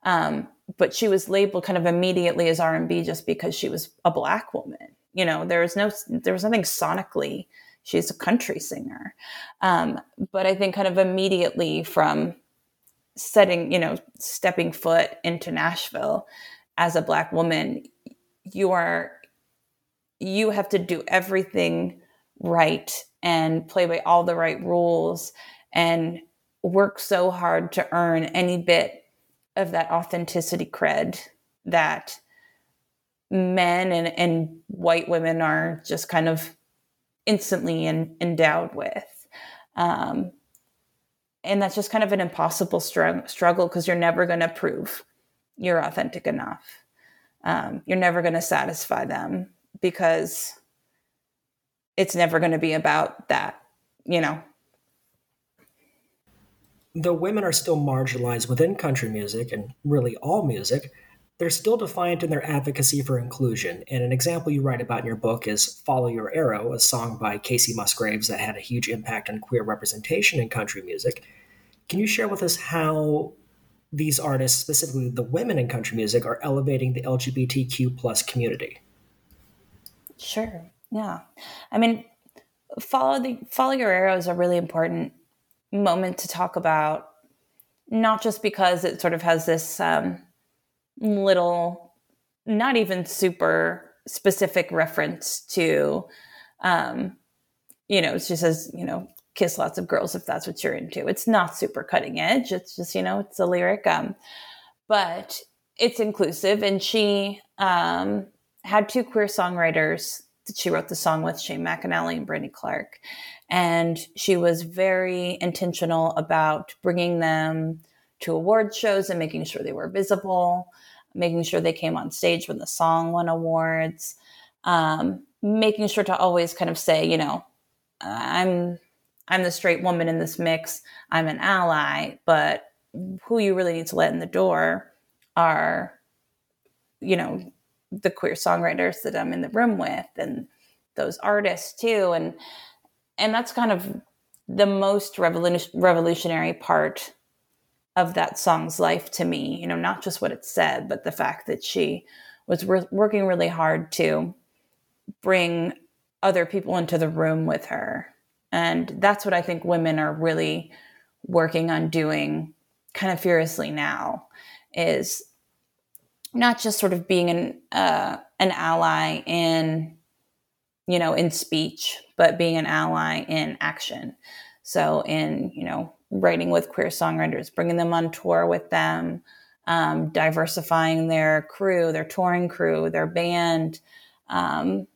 Um, but she was labeled kind of immediately as R&B just because she was a black woman. You know, there was no, there was nothing sonically. She's a country singer, um, but I think kind of immediately from setting, you know, stepping foot into Nashville as a black woman, you are, you have to do everything right and play by all the right rules and work so hard to earn any bit of that authenticity cred that men and, and white women are just kind of instantly in, endowed with. Um, and that's just kind of an impossible str- struggle because you're never going to prove you're authentic enough. Um, you're never going to satisfy them because it's never going to be about that, you know, Though women are still marginalized within country music and really all music, they're still defiant in their advocacy for inclusion. And an example you write about in your book is Follow Your Arrow, a song by Kacey Musgraves that had a huge impact on queer representation in country music. Can you share with us how these artists, specifically the women in country music, are elevating the LGBTQ plus community? Sure. Yeah. I mean, follow the follow your arrow is a really important moment to talk about, not just because it sort of has this um, little, not even super specific reference to, um, you know, she says, you know, kiss lots of girls if that's what you're into. It's not super cutting edge. It's just, you know, it's a lyric. Um, but it's inclusive. And she um, had two queer songwriters that she wrote the song with, Shane McAnally and Brandy Clark. And she was very intentional about bringing them to award shows and making sure they were visible, making sure they came on stage when the song won awards, um, making sure to always kind of say, you know, I'm I'm the straight woman in this mix. I'm an ally, but who you really need to let in the door are, you know, the queer songwriters that I'm in the room with and those artists too. And and that's kind of the most revolutionary part of that song's life to me you know not just what it said but the fact that she was re- working really hard to bring other people into the room with her. And that's what i think women are really working on doing kind of furiously now is not just sort of being an uh, an ally in you know in speech but being an ally in action so in you know writing with queer songwriters bringing them on tour with them um, diversifying their crew their touring crew their band um,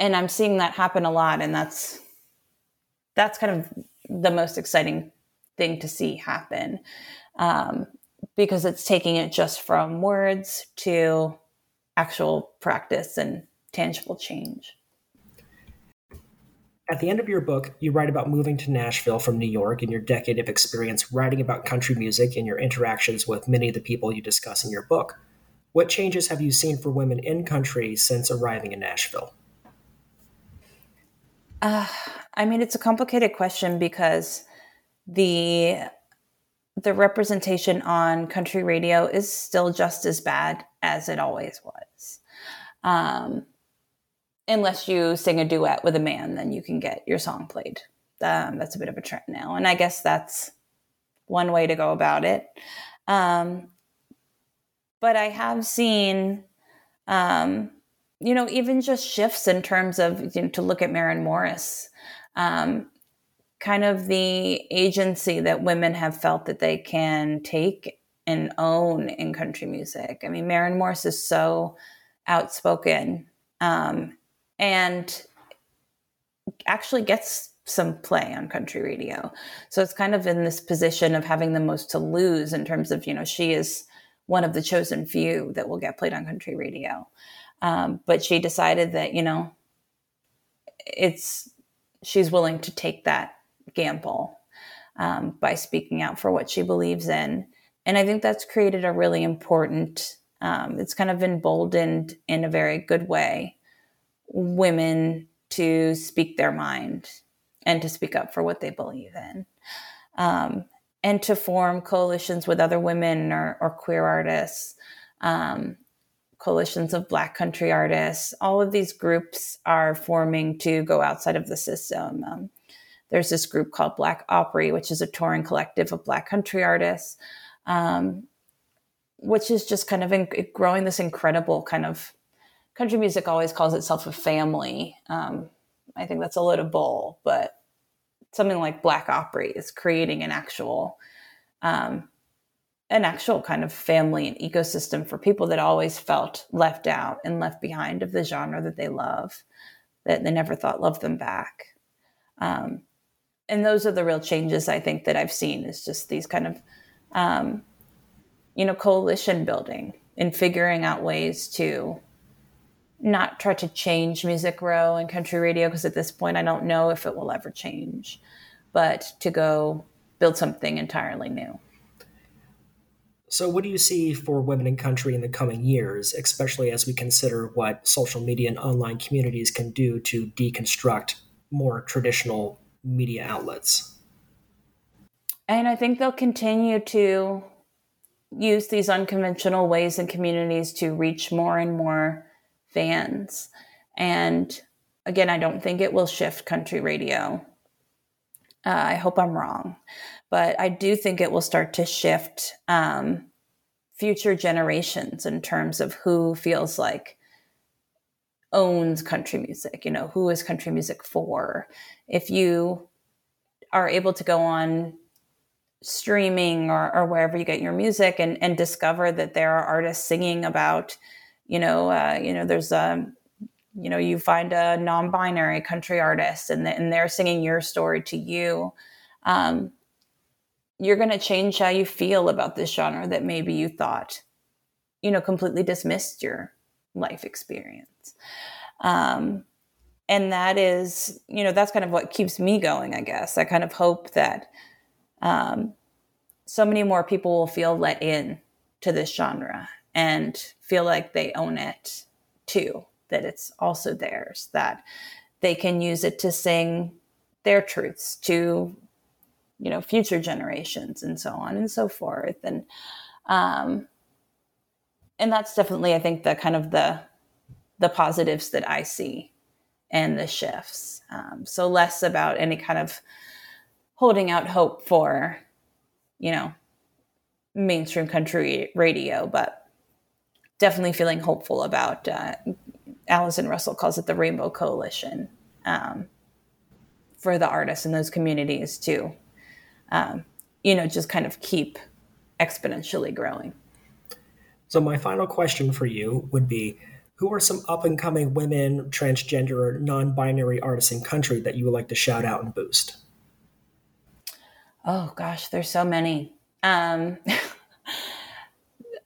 and i'm seeing that happen a lot and that's that's kind of the most exciting thing to see happen um, because it's taking it just from words to actual practice and tangible change. At the end of your book, you write about moving to Nashville from New York and your decade of experience writing about country music and your interactions with many of the people you discuss in your book. What changes have you seen for women in country since arriving in Nashville? Uh, I mean, it's a complicated question because the the representation on country radio is still just as bad as it always was. Um, unless you sing a duet with a man, then you can get your song played. Um, that's a bit of a trend now. And I guess that's one way to go about it. Um, but I have seen, um, you know, even just shifts in terms of, you know, to look at Maren Morris. Um, kind of the agency that women have felt that they can take and own in country music. I mean, Maren Morris is so outspoken um, and actually gets some play on country radio. So it's kind of in this position of having the most to lose in terms of, you know, she is one of the chosen few that will get played on country radio. Um, but she decided that, you know, it's, she's willing to take that gamble um, by speaking out for what she believes in. And I think that's created a really important, um, it's kind of emboldened in a very good way women to speak their mind and to speak up for what they believe in. Um, and to form coalitions with other women or, or queer artists, um, coalitions of Black country artists. All of these groups are forming to go outside of the system. Um, there's this group called Black Opry, which is a touring collective of Black country artists, um, which is just kind of in, growing this incredible kind of country music always calls itself a family. Um, I think that's a little bull, but something like Black Opry is creating an actual, um, an actual kind of family and ecosystem for people that always felt left out and left behind of the genre that they love, that they never thought loved them back. Um, and those are the real changes I think that I've seen is just these kind of, um, you know, coalition building and figuring out ways to not try to change Music Row and country radio because at this point I don't know if it will ever change, but to go build something entirely new. So, what do you see for women in country in the coming years, especially as we consider what social media and online communities can do to deconstruct more traditional media outlets. And I think they'll continue to use these unconventional ways and communities to reach more and more fans. And again, I don't think it will shift country radio. Uh, I hope I'm wrong, but I do think it will start to shift um, future generations in terms of who feels like owns country music you know who is country music for if you are able to go on streaming or, or wherever you get your music and, and discover that there are artists singing about you know uh, you know there's a um, you know you find a non-binary country artist and, and they're singing your story to you um, you're going to change how you feel about this genre that maybe you thought you know completely dismissed your life experience. Um, and that is, you know, that's kind of what keeps me going, I guess. I kind of hope that um, so many more people will feel let in to this genre and feel like they own it too, that it's also theirs, that they can use it to sing their truths to, you know, future generations and so on and so forth. And, um, and that's definitely, I think, the kind of the the positives that I see and the shifts. Um, so less about any kind of holding out hope for, you know, mainstream country radio, but definitely feeling hopeful about. Uh, Allison Russell calls it the Rainbow Coalition um, for the artists in those communities to, um, you know, just kind of keep exponentially growing. So, my final question for you would be Who are some up and coming women, transgender, or non binary artists in country that you would like to shout out and boost? Oh, gosh, there's so many. Um,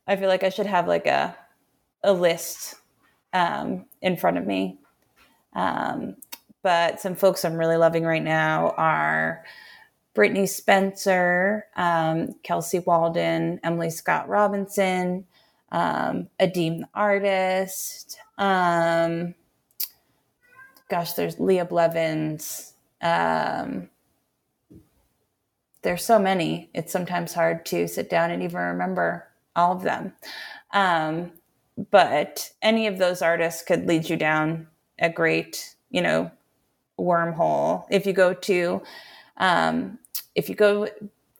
I feel like I should have like a, a list um, in front of me. Um, but some folks I'm really loving right now are Brittney Spencer, um, Kelsey Waldon, Emily Scott Robinson, um, Adeem the artist. Um, gosh, there's Leah Blevins. Um, there's so many. It's sometimes hard to sit down and even remember all of them. But any of those artists could lead you down a great, you know, wormhole. If you go to, um, if you go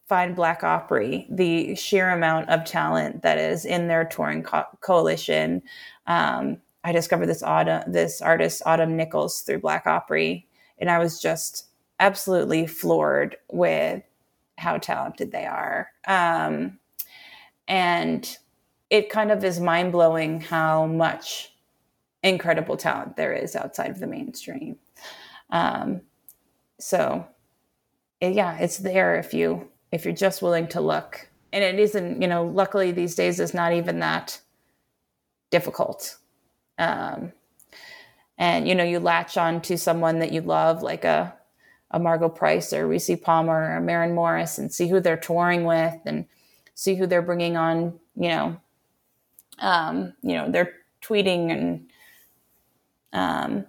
find Black Opry, the sheer amount of talent that is in their touring co- coalition. Um, I discovered this autumn, this artist Autumn Nichols through Black Opry, and I was just absolutely floored with how talented they are. Um, and it kind of is mind blowing how much incredible talent there is outside of the mainstream. Um, so, yeah, it's there if you if you're just willing to look. And it isn't, you know, luckily these days is not even that difficult. Um, and you know, you latch on to someone that you love, like a a Margo Price or Rissi Palmer or Maren Morris, and see who they're touring with, and see who they're bringing on. You know, um, you know, they're tweeting and um,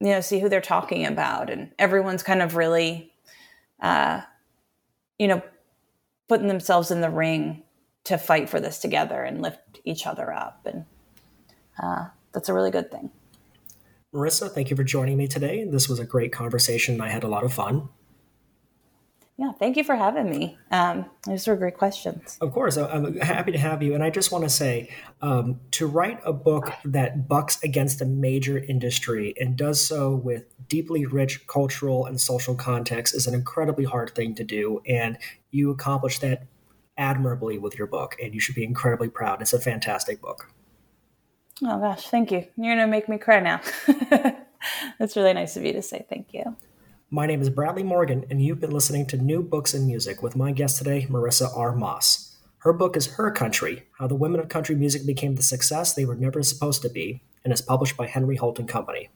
you know, see who they're talking about, and everyone's kind of really uh, you know, putting themselves in the ring to fight for this together and lift each other up. And uh, that's a really good thing. Marissa, thank you for joining me today. This was a great conversation. I had a lot of fun. Yeah, thank you for having me. Um, those were great questions. Of course, I'm happy to have you. And I just want to say um, to write a book that bucks against a major industry and does so with deeply rich cultural and social context is an incredibly hard thing to do. And you accomplished that admirably with your book, and you should be incredibly proud. It's a fantastic book. Oh, gosh, thank you. You're going to make me cry now. That's really nice of you to say thank you. My name is Bradley Morgan, and you've been listening to New Books in Music with my guest today, Marissa R. Moss. Her book is Her Country How the Women of Country Music Became the Success They Were Never Supposed to Be, and is published by Henry Holt and Company.